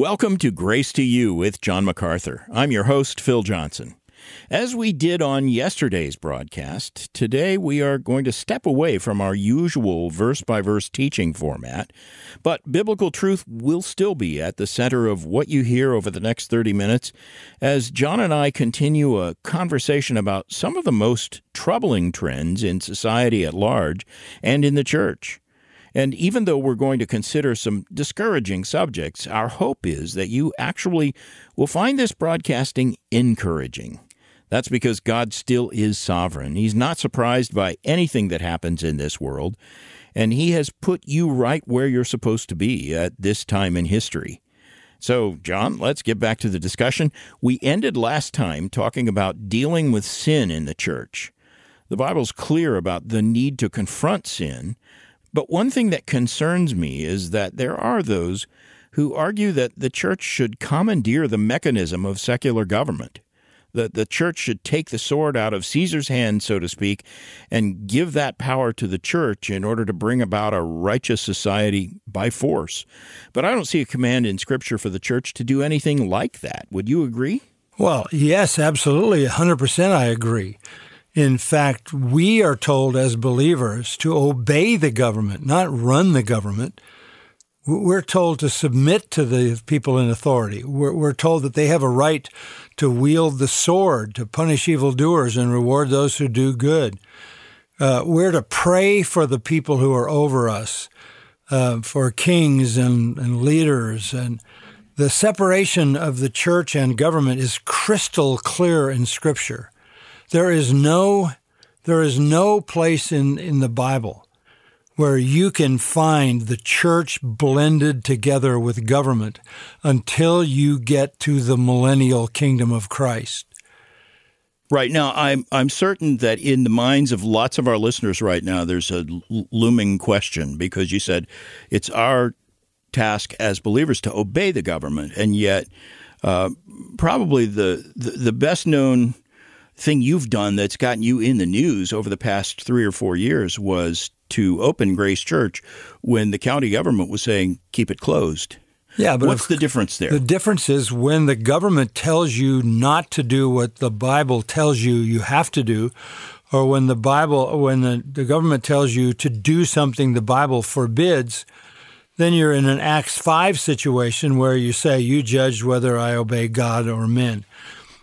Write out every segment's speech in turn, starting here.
Welcome to Grace to You with John MacArthur. I'm your host, Phil Johnson. As we did on yesterday's broadcast, today we are going to step away from our usual verse by verse teaching format, but biblical truth will still be at the center of what you hear over the next 30 minutes as John and I continue a conversation about some of the most troubling trends in society at large and in the church. And even though we're going to consider some discouraging subjects, our hope is that you actually will find this broadcasting encouraging. That's because God still is sovereign. He's not surprised by anything that happens in this world, and He has put you right where you're supposed to be at this time in history. So, John, let's get back to the discussion. We ended last time talking about dealing with sin in the church. The Bible's clear about the need to confront sin but one thing that concerns me is that there are those who argue that the church should commandeer the mechanism of secular government. That the church should take the sword out of Caesar's hand, so to speak, and give that power to the church in order to bring about a righteous society by force. But I don't see a command in Scripture for the church to do anything like that. Would you agree? Well, yes, absolutely. 100% I agree. In fact, we are told as believers to obey the government, not run the government. We're told to submit to the people in authority. We're, we're, told that they have a right to wield the sword, to punish evildoers and reward those who do good. Uh, we're to pray for the people who are over us, uh, for kings and, and leaders. And the separation of the church and government is crystal clear in Scripture. There is no there is no place in, in the Bible where you can find the church blended together with government until you get to the millennial kingdom of Christ. Right now, I'm I'm certain that in the minds of lots of our listeners right now, there's a looming question because you said it's our task as believers to obey the government, and yet uh, probably the, the the best known thing you've done that's gotten you in the news over the past three or four years was to open Grace Church when the county government was saying keep it closed. Yeah, but what's the difference there? The difference is when the government tells you not to do what the Bible tells you you have to do, or when the Bible when the, the government tells you to do something the Bible forbids, then you're in an Acts 5 situation where you say, You judge whether I obey God or men.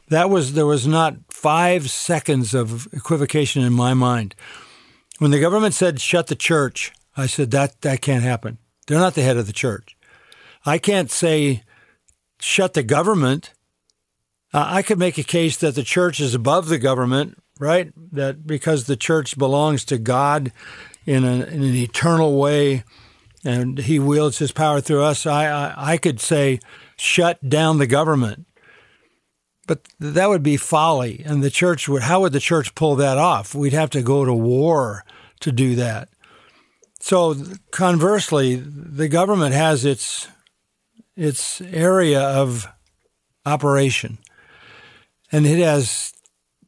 That was there was not five seconds of equivocation in my mind. When the government said shut the church, I said that that can't happen. They're not the head of the church. I can't say shut the government. Uh, I could make a case that the church is above the government, right? That because the church belongs to God in, a, in an eternal way, and He wields His power through us. I, I I could say shut down the government. But that would be folly. And the church would, how would the church pull that off? We'd have to go to war to do that. So conversely, the government has its, its area of operation and it has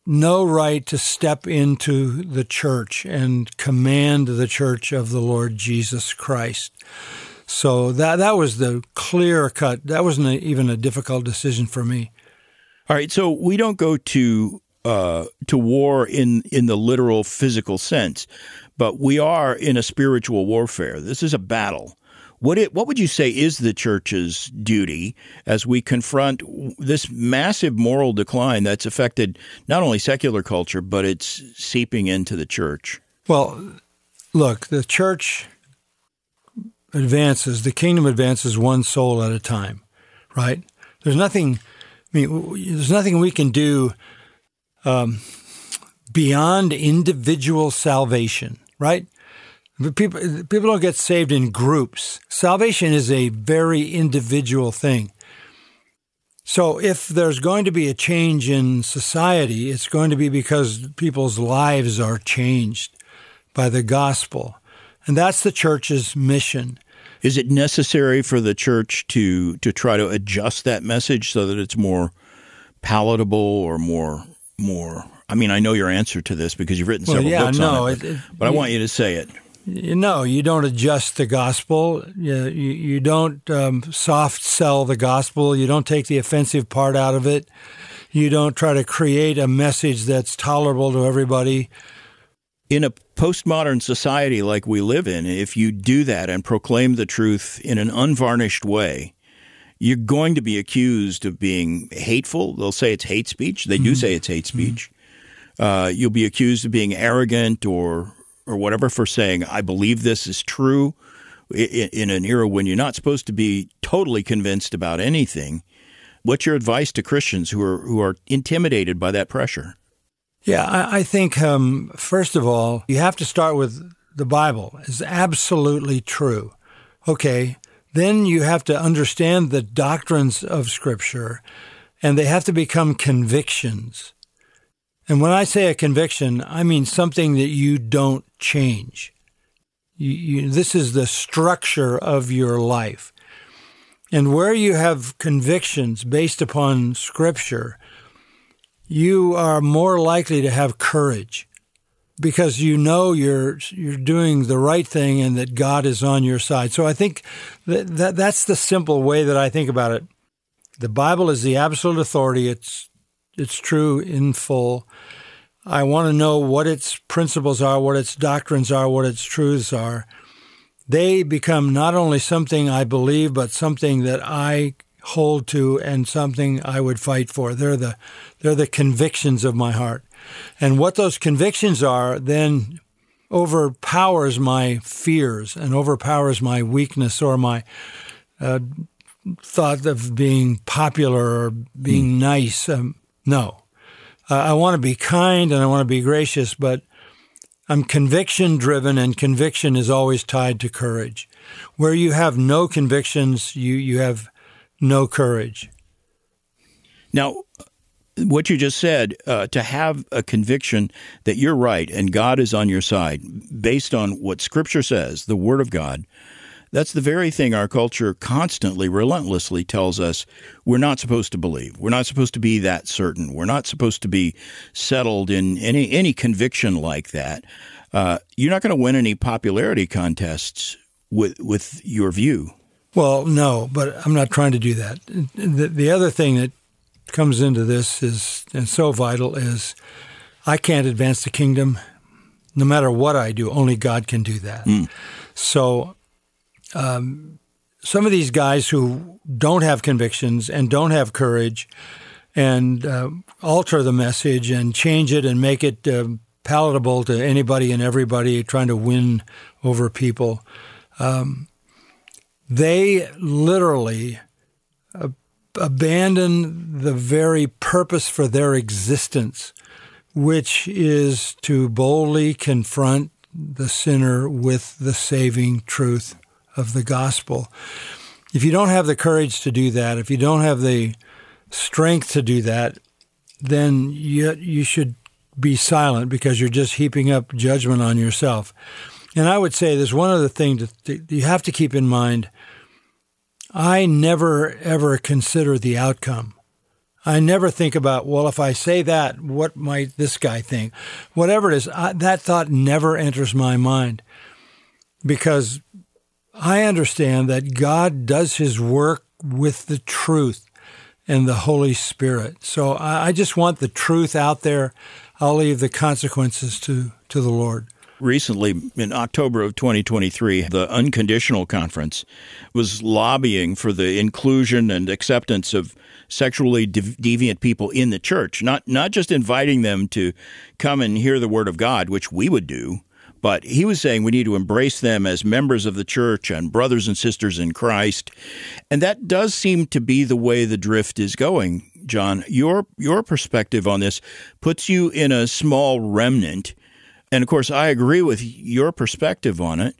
no right to step into the church and command the church of the Lord Jesus Christ. So that that was the clear cut. That wasn't a, even a difficult decision for me. All right, so we don't go to uh, to war in in the literal physical sense, but we are in a spiritual warfare. This is a battle. What it, what would you say is the church's duty as we confront this massive moral decline that's affected not only secular culture but it's seeping into the church? Well, look, the church advances, the kingdom advances one soul at a time, right? There's nothing I mean, there's nothing we can do um, beyond individual salvation, right? People people don't get saved in groups. Salvation is a very individual thing. So if there's going to be a change in society, it's going to be because people's lives are changed by the gospel. And that's the church's mission. Is it necessary for the church to to try to adjust that message so that it's more palatable or more more? I mean, I know your answer to this because you've written well, several yeah, books no, on it, but, it, it, but I want you to say it. No, you don't adjust the gospel. You, you, you don't um, soft sell the gospel. You don't take the offensive part out of it. You don't try to create a message that's tolerable to everybody. In a postmodern society like we live in, if you do that and proclaim the truth in an unvarnished way, you're going to be accused of being hateful. They'll say it's hate speech. They do mm-hmm. say it's hate speech. Mm-hmm. Uh, you'll be accused of being arrogant or or whatever for saying I believe this is true in, in an era when you're not supposed to be totally convinced about anything. What's your advice to Christians who are who are intimidated by that pressure? Yeah, I, I think um, first of all you have to start with the Bible is absolutely true. Okay, then you have to understand the doctrines of Scripture, and they have to become convictions. And when I say a conviction, I mean something that you don't change. You, you, this is the structure of your life. And where you have convictions based upon Scripture, you are more likely to have courage because you know you're you're doing the right thing and that God is on your side. So I think that, that that's the simple way that I think about it. The Bible is the absolute authority. It's it's true in full. I want to know what its principles are, what its doctrines are, what its truths are. They become not only something I believe, but something that I hold to and something I would fight for. They're the they're the convictions of my heart. And what those convictions are then overpowers my fears and overpowers my weakness or my uh, thought of being popular or being mm. nice. Um, no. Uh, I want to be kind and I want to be gracious, but I'm conviction driven, and conviction is always tied to courage. Where you have no convictions, you, you have no courage. Now, what you just said, uh, to have a conviction that you're right and God is on your side based on what Scripture says, the Word of God, that's the very thing our culture constantly, relentlessly tells us we're not supposed to believe. We're not supposed to be that certain. We're not supposed to be settled in any any conviction like that. Uh, you're not going to win any popularity contests with with your view. Well, no, but I'm not trying to do that. The, the other thing that comes into this is and so vital is I can't advance the kingdom no matter what I do. Only God can do that. Mm. So um, some of these guys who don't have convictions and don't have courage and uh, alter the message and change it and make it uh, palatable to anybody and everybody trying to win over people. Um, they literally uh, abandon the very purpose for their existence, which is to boldly confront the sinner with the saving truth of the gospel. If you don't have the courage to do that, if you don't have the strength to do that, then you, you should be silent because you're just heaping up judgment on yourself. And I would say there's one other thing that you have to keep in mind. I never ever consider the outcome. I never think about, well, if I say that, what might this guy think? Whatever it is, I, that thought never enters my mind because I understand that God does his work with the truth and the Holy Spirit. So I just want the truth out there. I'll leave the consequences to, to the Lord. Recently, in October of 2023, the Unconditional Conference was lobbying for the inclusion and acceptance of sexually deviant people in the church, not, not just inviting them to come and hear the Word of God, which we would do, but he was saying we need to embrace them as members of the church and brothers and sisters in Christ. And that does seem to be the way the drift is going. John, your your perspective on this puts you in a small remnant. And of course, I agree with your perspective on it.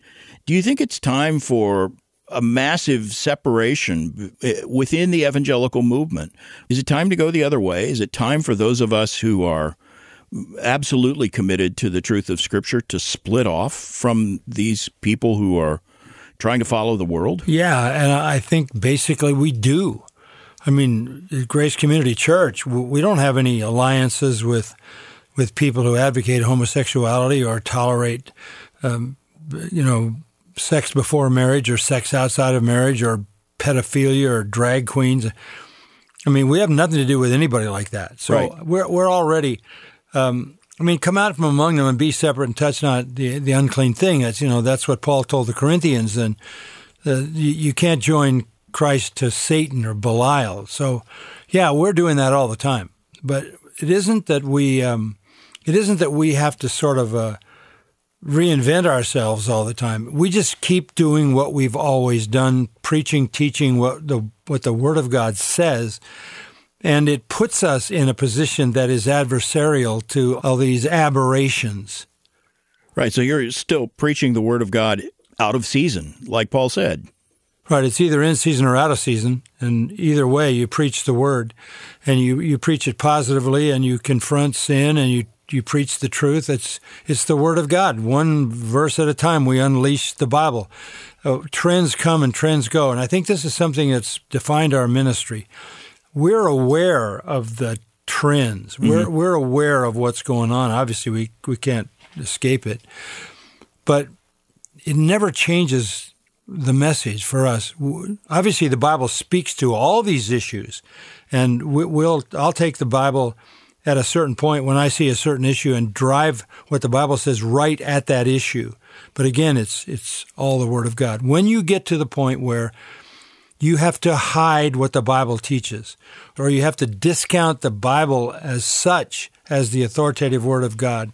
Do you think it's time for a massive separation eh, within the evangelical movement? Is it time to go the other way? Is it time for those of us who are absolutely committed to the truth of Scripture to split off from these people who are trying to follow the world? Yeah, and I think basically we do. I mean, Grace Community Church, we don't have any alliances with with people who advocate homosexuality or tolerate um, you know, sex before marriage or sex outside of marriage or pedophilia or drag queens. I mean, we have nothing to do with anybody like that. So Right. we're we're already. Um, I mean, come out from among them and be separate and touch not the the unclean thing. That's you know that's what Paul told the Corinthians. And uh, you, you can't join Christ to Satan or Belial. So, yeah, we're doing that all the time. But it isn't that we. Um, it isn't that we have to sort of. Uh, reinvent ourselves all the time. We just keep doing what we've always done, preaching, teaching what the what the Word of God says, and it puts us in a position that is adversarial to all these aberrations. Right. So you're still preaching the word of God out of season, like Paul said. Right, it's either in season or out of season, and either way, you preach the word, and you, you preach it positively, and you confront sin, and you you preach the truth. It's it's the word of God, one verse at a time. We unleash the Bible. Uh, trends come and trends go, and I think this is something that's defined our ministry. We're aware of the trends. We're we're aware of what's going on. Obviously, we we can't escape it, but it never changes the message for us. Obviously, the Bible speaks to all these issues, and we- we'll. I'll take the Bible at a certain point when I see a certain issue and drive what the Bible says right at that issue. But again, it's it's all the Word of God. When you get to the point where you have to hide what the Bible teaches, or you have to discount the Bible as such as the authoritative Word of God,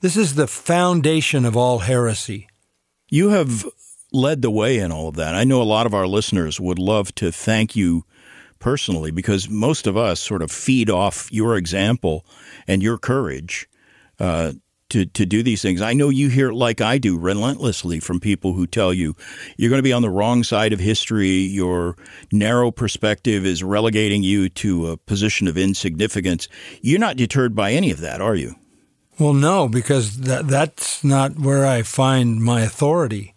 this is the foundation of all heresy. You have led the way in all of that. I know a lot of our listeners would love to thank you personally because most of us sort of feed off your example and your courage uh, to to do these things. I know you hear like I do relentlessly from people who tell you you're going to be on the wrong side of history. Your narrow perspective is relegating you to a position of insignificance. You're not deterred by any of that, are you? Well, no, because that that's not where I find my authority.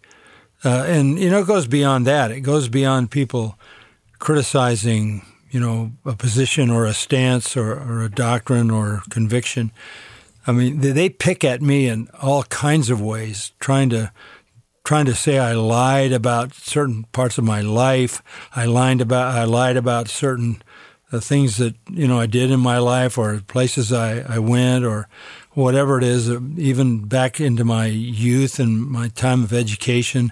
Uh, and you know, it goes beyond that. It goes beyond people criticizing, you know, a position or a stance or, or a doctrine or conviction. I mean, they, they pick at me in all kinds of ways, trying to trying to say I lied about certain parts of my life. I lied about I lied about certain uh, things that you know I did in my life or places I, I went or whatever it is. uh, Even back into my youth and my time of education.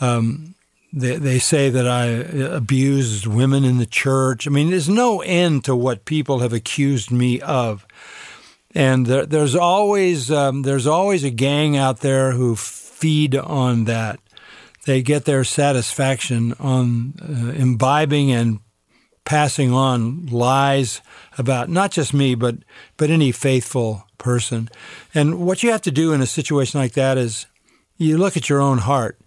Um, they, they say that I abused women in the church. I mean, there's no end to what people have accused me of and there, there's always um, there's always a gang out there who feed on that. They get their satisfaction on uh, imbibing and passing on lies about not just me, but but any faithful person. And what you have to do in a situation like that is you look at your own heart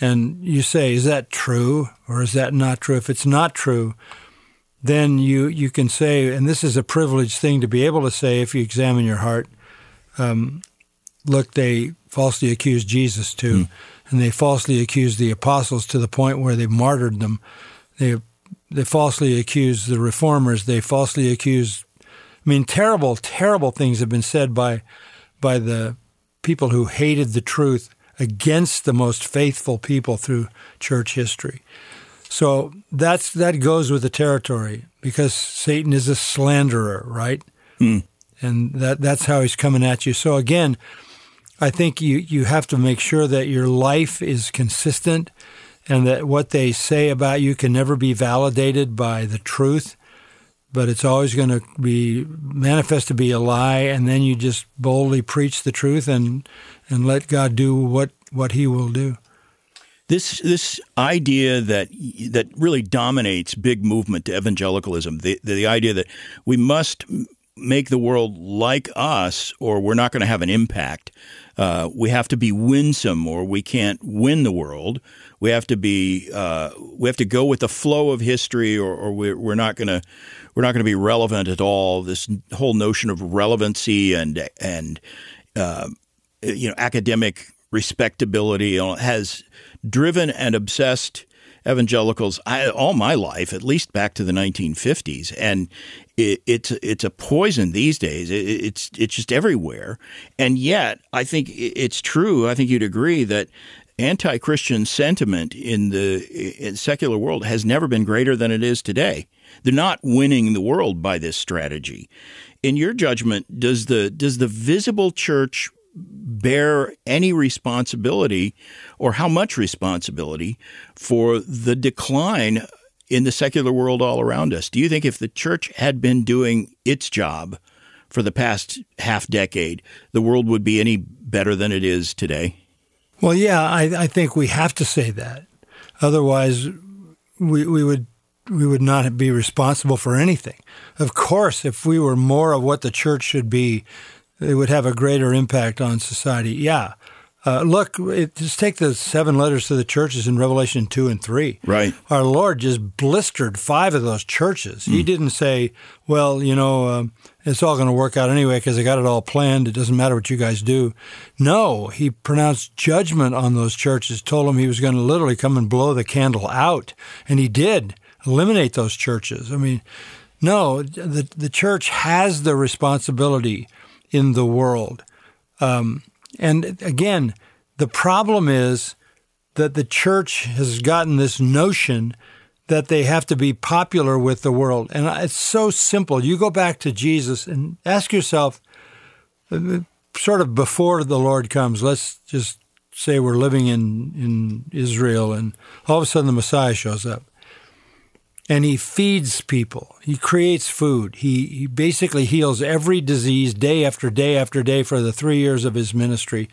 and you say, is that true or is that not true? If it's not true, then you, you can say, and this is a privileged thing to be able to say if you examine your heart, um, look, they falsely accused Jesus too, and they falsely accused the apostles to the point where they martyred them. They, they falsely accused the reformers. They falsely accused, I mean, terrible, terrible things have been said by, by the people who hated the truth against the most faithful people through church history. So that's that goes with the territory because Satan is a slanderer, right? Hmm. And that that's how he's coming at you. So again, I think you you have to make sure that your life is consistent and that what they say about you can never be validated by the truth, but it's always going to be manifest to be a lie and then you just boldly preach the truth and and let God do what what he will do. This this idea that that really dominates big movement to evangelicalism, the the, idea that we must make the world like us, or we're not going to have an impact. Uh, we have to be winsome, or we can't win the world. We have to be uh, we have to go with the flow of history, or, or we're, not going to we're not going to be relevant at all. This whole notion of relevancy and and uh, you know academic respectability has driven and obsessed evangelicals I, all my life, at least back to the 1950s, and it, it's it's a poison these days. It, it's it's just everywhere, and yet I think it's true. I think you'd agree that anti-Christian sentiment in the in secular world has never been greater than it is today. They're not winning the world by this strategy. In your judgment, does the does the visible church bear any responsibility or how much responsibility for the decline in the secular world all around us? Do you think if the church had been doing its job for the past half decade, the world would be any better than it is today? Well, yeah, I, I think we have to say that. Otherwise, we, we would we would not be responsible for anything. Of course, if we were more of what the church should be, it would have a greater impact on society. Yeah. Uh, look, it, just take the seven letters to the churches in Revelation 2 and 3. Right. Our Lord just blistered five of those churches. Mm. He hmm. didn't say, well, you know, um, it's all going to work out anyway because I got it all planned. It doesn't matter what you guys do. No, he pronounced judgment on those churches, told them he was going to literally come and blow the candle out. And he did eliminate those churches. I mean, no, the, the church has the responsibility in the world. Um, and again, the problem is that the church has gotten this notion that they have to be popular with the world. And it's so simple. You go back to Jesus and ask yourself, uh, sort of before the Lord comes, let's just say we're living in, in Israel and all of a sudden the Messiah shows up and he feeds people. He creates food. He, he basically heals every disease day after day after day for the three years of his ministry.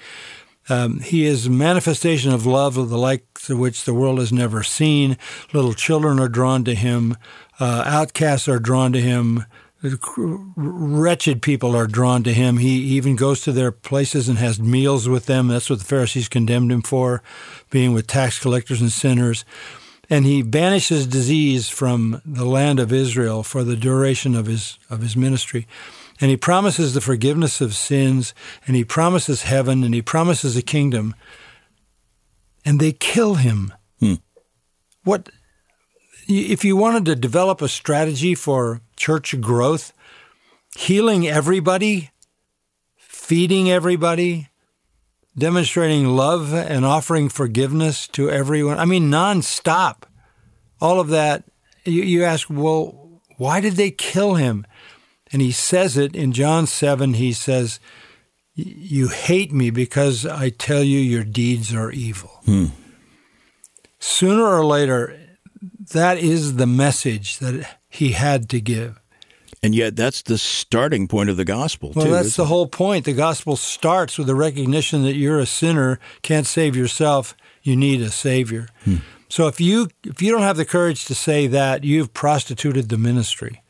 Um, he is a manifestation of love of the likes of which the world has never seen. Little children are drawn to him. Uh, outcasts are drawn to him. Wretched people are drawn to him. He even goes to their places and has meals with them. That's what the Pharisees condemned him for, being with tax collectors and sinners and he banishes disease from the land of Israel for the duration of his of his ministry. And he promises the forgiveness of sins, and he promises heaven, and he promises a kingdom. And they kill him. Hmm. What if you wanted to develop a strategy for church growth, healing everybody, feeding everybody, demonstrating love and offering forgiveness to everyone. I mean, nonstop. All of that. You, you ask, well, why did they kill him? And he says it in John 7. He says, You hate me because I tell you your deeds are evil. Hmm. Sooner or later, that is the message that he had to give. And yet, that's the starting point of the gospel. Well, too, that's the whole point. The gospel starts with the recognition that you're a sinner, can't save yourself. You need a savior. Hmm. So if you if you don't have the courage to say that, you've prostituted the ministry,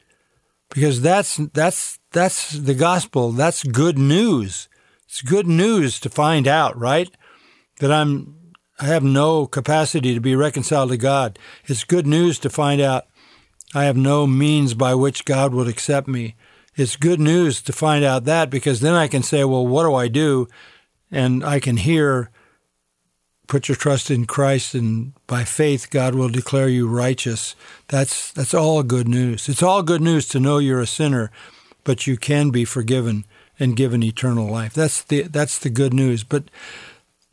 because that's that's that's the gospel. That's good news. It's good news to find out, right? That I'm I have no capacity to be reconciled to God. It's good news to find out I have no means by which God would accept me. It's good news to find out that because then I can say, well, what do I do? And I can hear, put your trust in Christ and by faith God will declare you righteous. That's that's all good news. It's all good news to know you're a sinner, but you can be forgiven and given eternal life. That's the that's the good news. But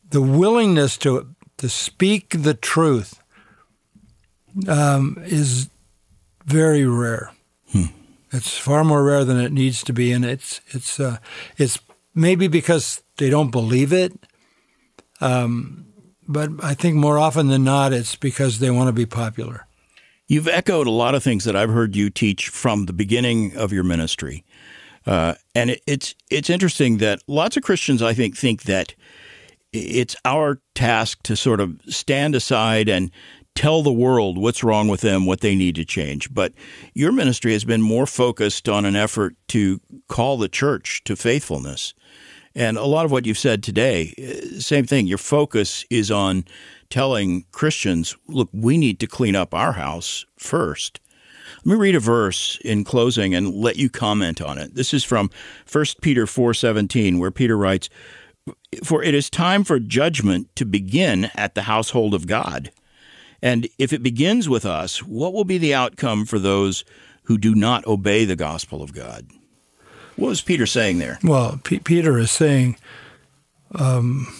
the willingness to to speak the truth um, is very rare. Hmm. It's far more rare than it needs to be, and it's it's uh, it's maybe because they don't believe it. Um, but I think more often than not, it's because they want to be popular. You've echoed a lot of things that I've heard you teach from the beginning of your ministry, uh, and it, it's it's interesting that lots of Christians, I think, think that it's our task to sort of stand aside and tell the world what's wrong with them, what they need to change. But your ministry has been more focused on an effort to call the church to faithfulness. And a lot of what you've said today, uh, same thing. Your focus is on telling Christians, look, we need to clean up our house first. Let me read a verse in closing and let you comment on it. This is from 1 Peter 4:17 where Peter writes, "For it is time for judgment to begin at the household of God." And if it begins with us, what will be the outcome for those who do not obey the gospel of God? What was Peter saying there? Well, P- Peter is saying um,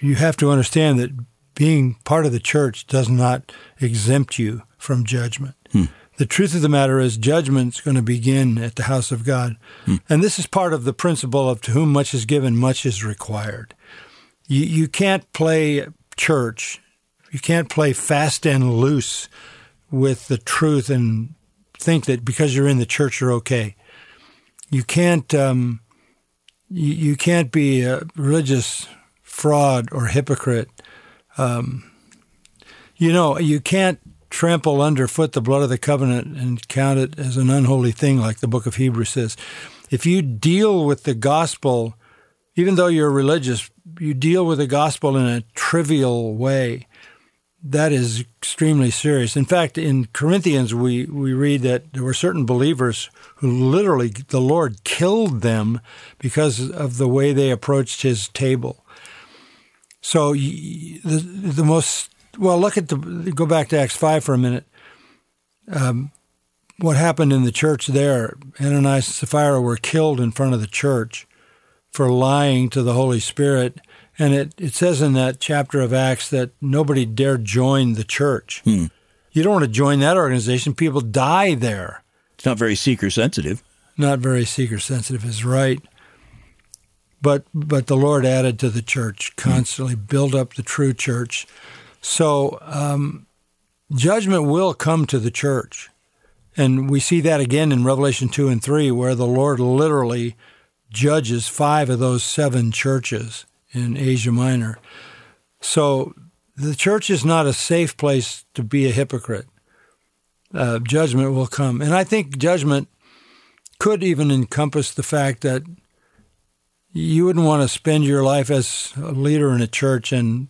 you have to understand that being part of the church does not exempt you from judgment. Hmm. The truth of the matter is, judgment's going to begin at the house of God. Hmm. And this is part of the principle of to whom much is given, much is required. You, you can't play church, you can't play fast and loose with the truth and think that because you're in the church, you're okay. You can't, um, you, you can't be a religious fraud or hypocrite. Um, you know, you can't trample underfoot the blood of the covenant and count it as an unholy thing, like the book of Hebrews says. If you deal with the gospel, even though you're religious, you deal with the gospel in a trivial way. That is extremely serious. In fact, in Corinthians, we, we read that there were certain believers who literally the Lord killed them because of the way they approached his table. So the, the most well, look at the go back to Acts five for a minute. Um, what happened in the church there? Ananias and Sapphira were killed in front of the church for lying to the Holy Spirit, and it it says in that chapter of Acts that nobody dared join the church. Hmm. You don't want to join that organization. People die there. It's not very seeker sensitive. Not very seeker sensitive is right. But but the Lord added to the church constantly, hmm. build up the true church. So um, judgment will come to the church. And we see that again in Revelation 2 and 3, where the Lord literally judges five of those seven churches in Asia Minor. So the church is not a safe place to be a hypocrite. Uh, judgment will come. And I think judgment could even encompass the fact that you wouldn't want to spend your life as a leader in a church and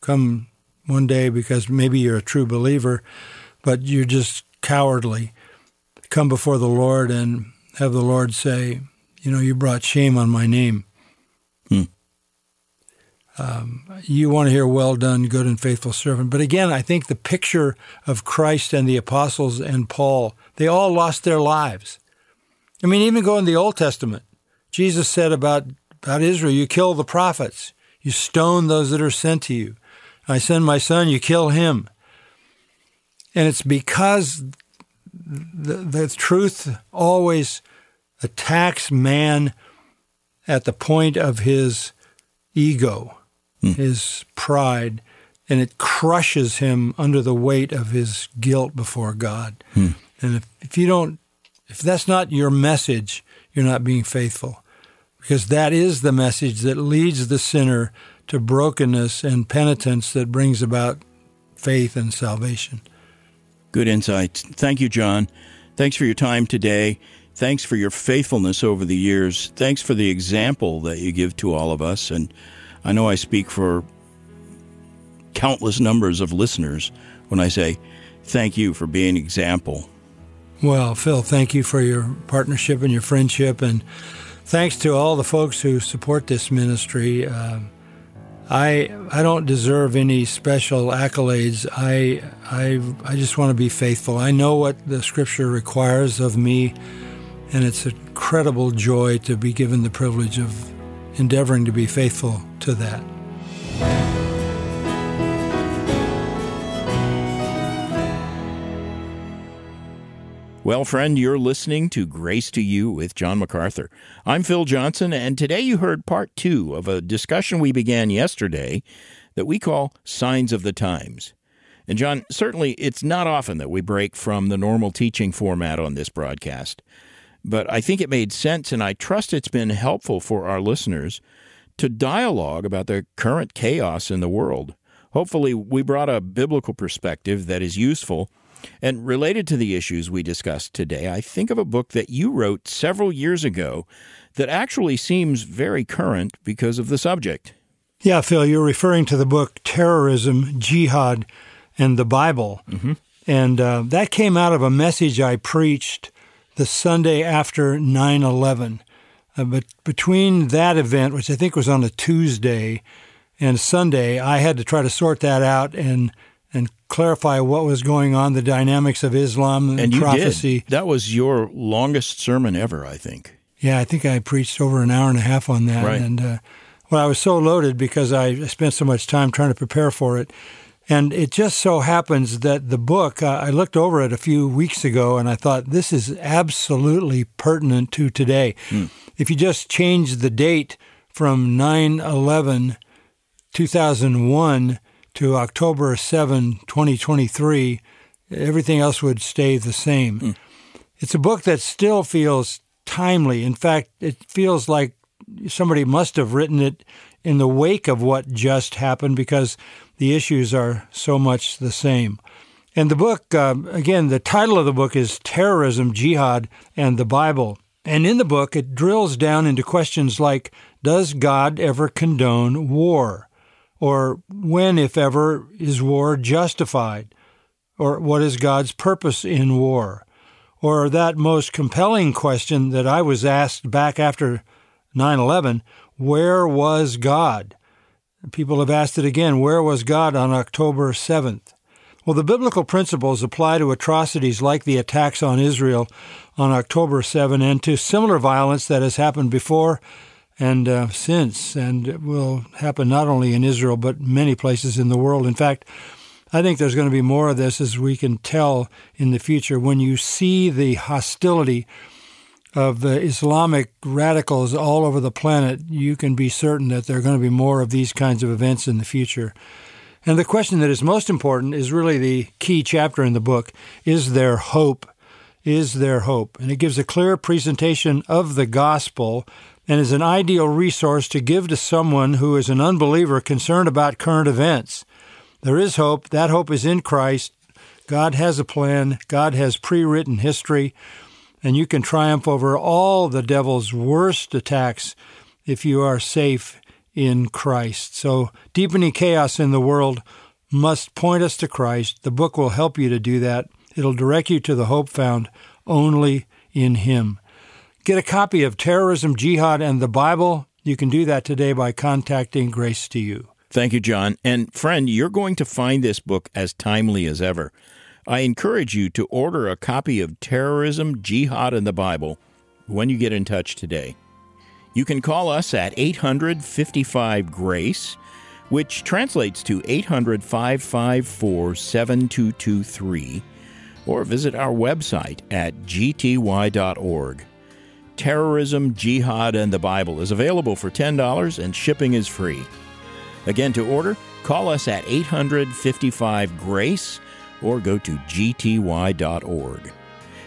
come one day because maybe you're a true believer, but you're just cowardly. Come before the Lord and have the Lord say, You know, you brought shame on my name. Um, you want to hear, Well done, good and faithful servant. But again, I think the picture of Christ and the apostles and Paul, they all lost their lives. I mean, even go in the Old Testament, Jesus said about, about Israel, You kill the prophets, you stone those that are sent to you. I send my son, you kill him. And it's because the, the truth always attacks man at the point of his ego, hmm. his pride, and it crushes him under the weight of his guilt before God. Hmm. And if, if you don't, if that's not your message, you're not being faithful. Because that is the message that leads the sinner to brokenness and penitence that brings about faith and salvation. Good insight. Thank you, John. Thanks for your time today. Thanks for your faithfulness over the years. Thanks for the example that you give to all of us. And I know I speak for countless numbers of listeners when I say thank you for being an example. Well, Phil, thank you for your partnership and your friendship. And thanks to all the folks who support this ministry. Uh, I I don't deserve any special accolades. I I I just want to be faithful. I know what the scripture requires of me, and it's an incredible joy to be given the privilege of endeavoring to be faithful to that. Well, friend, you're listening to Grace to You with John MacArthur. I'm Phil Johnson, and today you heard part two of a discussion we began yesterday that we call Signs of the Times. And, John, certainly it's not often that we break from the normal teaching format on this broadcast, but I think it made sense, and I trust it's been helpful for our listeners to dialogue about the current chaos in the world. Hopefully, we brought a biblical perspective that is useful and related to the issues we discussed today, I think of a book that you wrote several years ago that actually seems very current because of the subject. Yeah, Phil, you're referring to the book Terrorism, Jihad, and the Bible. Mm-hmm. And uh, that came out of a message I preached the Sunday after 9 11. Uh, but between that event, which I think was on a Tuesday, and Sunday, I had to try to sort that out and and clarify what was going on, the dynamics of Islam and, And you prophecy. did. That was your longest sermon ever, I think. Yeah, I think I preached over an hour and a half on that. Right. And uh, well, I was so loaded because I spent so much time trying to prepare for it. And it just so happens that the book, uh, I looked over it a few weeks ago and I thought, this is absolutely pertinent to today. If you just change the date from 9 11 2001 to October 7, 2023, everything else would stay the same. It's a book that still feels timely. In fact, it feels like somebody must have written it in the wake of what just happened because the issues are so much the same. And the book, um, again, the title of the book is Terrorism, Jihad, and the Bible. And in the book, it drills down into questions like Does God ever condone war? Or when, if ever, is war justified? Or what is God's purpose in war? Or that most compelling question that I was asked back after 9 11 where was God? People have asked it again where was God on October 7th? Well, the biblical principles apply to atrocities like the attacks on Israel on October 7 and to similar violence that has happened before and uh, since, and it will happen not only in Israel but many places in the world. In fact, I think there's going to be more of this as we can tell in the future. When you see the hostility of the Islamic radicals all over the planet, you can be certain that there are going to be more of these kinds of events in the future. And the question that is most important is really the key chapter in the book Is there hope? Is there hope? And it gives a clear presentation of the gospel and is an ideal resource to give to someone who is an unbeliever concerned about current events. There is hope. That hope is in Christ. God has a plan. God has pre written history. And you can triumph over all the devil's worst attacks if you are safe in Christ. So, deepening chaos in the world must point us to Christ. The book will help you to do that. It'll direct you to the hope found only in Him. Get a copy of Terrorism, Jihad, and the Bible. You can do that today by contacting Grace to You. Thank you, John. And friend, you're going to find this book as timely as ever. I encourage you to order a copy of Terrorism, Jihad, and the Bible when you get in touch today. You can call us at 855 Grace, which translates to 800 554 7223, or visit our website at gty.org. Terrorism, Jihad, and the Bible is available for $10 and shipping is free. Again, to order, call us at 855 Grace or go to gty.org.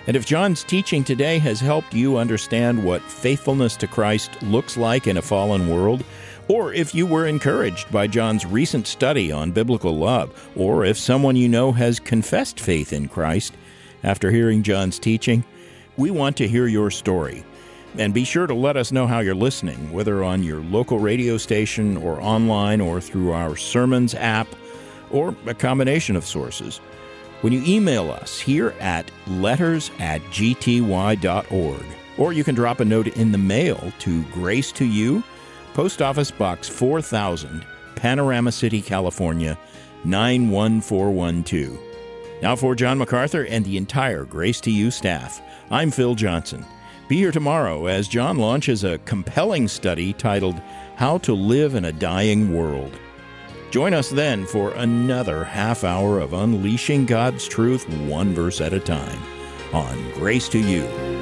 And if John's teaching today has helped you understand what faithfulness to Christ looks like in a fallen world, or if you were encouraged by John's recent study on biblical love, or if someone you know has confessed faith in Christ after hearing John's teaching, we want to hear your story. And be sure to let us know how you're listening, whether on your local radio station or online or through our Sermons app or a combination of sources. When you email us here at letters at gty.org, or you can drop a note in the mail to Grace to You, Post Office Box 4000, Panorama City, California 91412. Now, for John MacArthur and the entire Grace to You staff, I'm Phil Johnson. Be here tomorrow as John launches a compelling study titled How to Live in a Dying World. Join us then for another half hour of unleashing God's truth one verse at a time on Grace to You.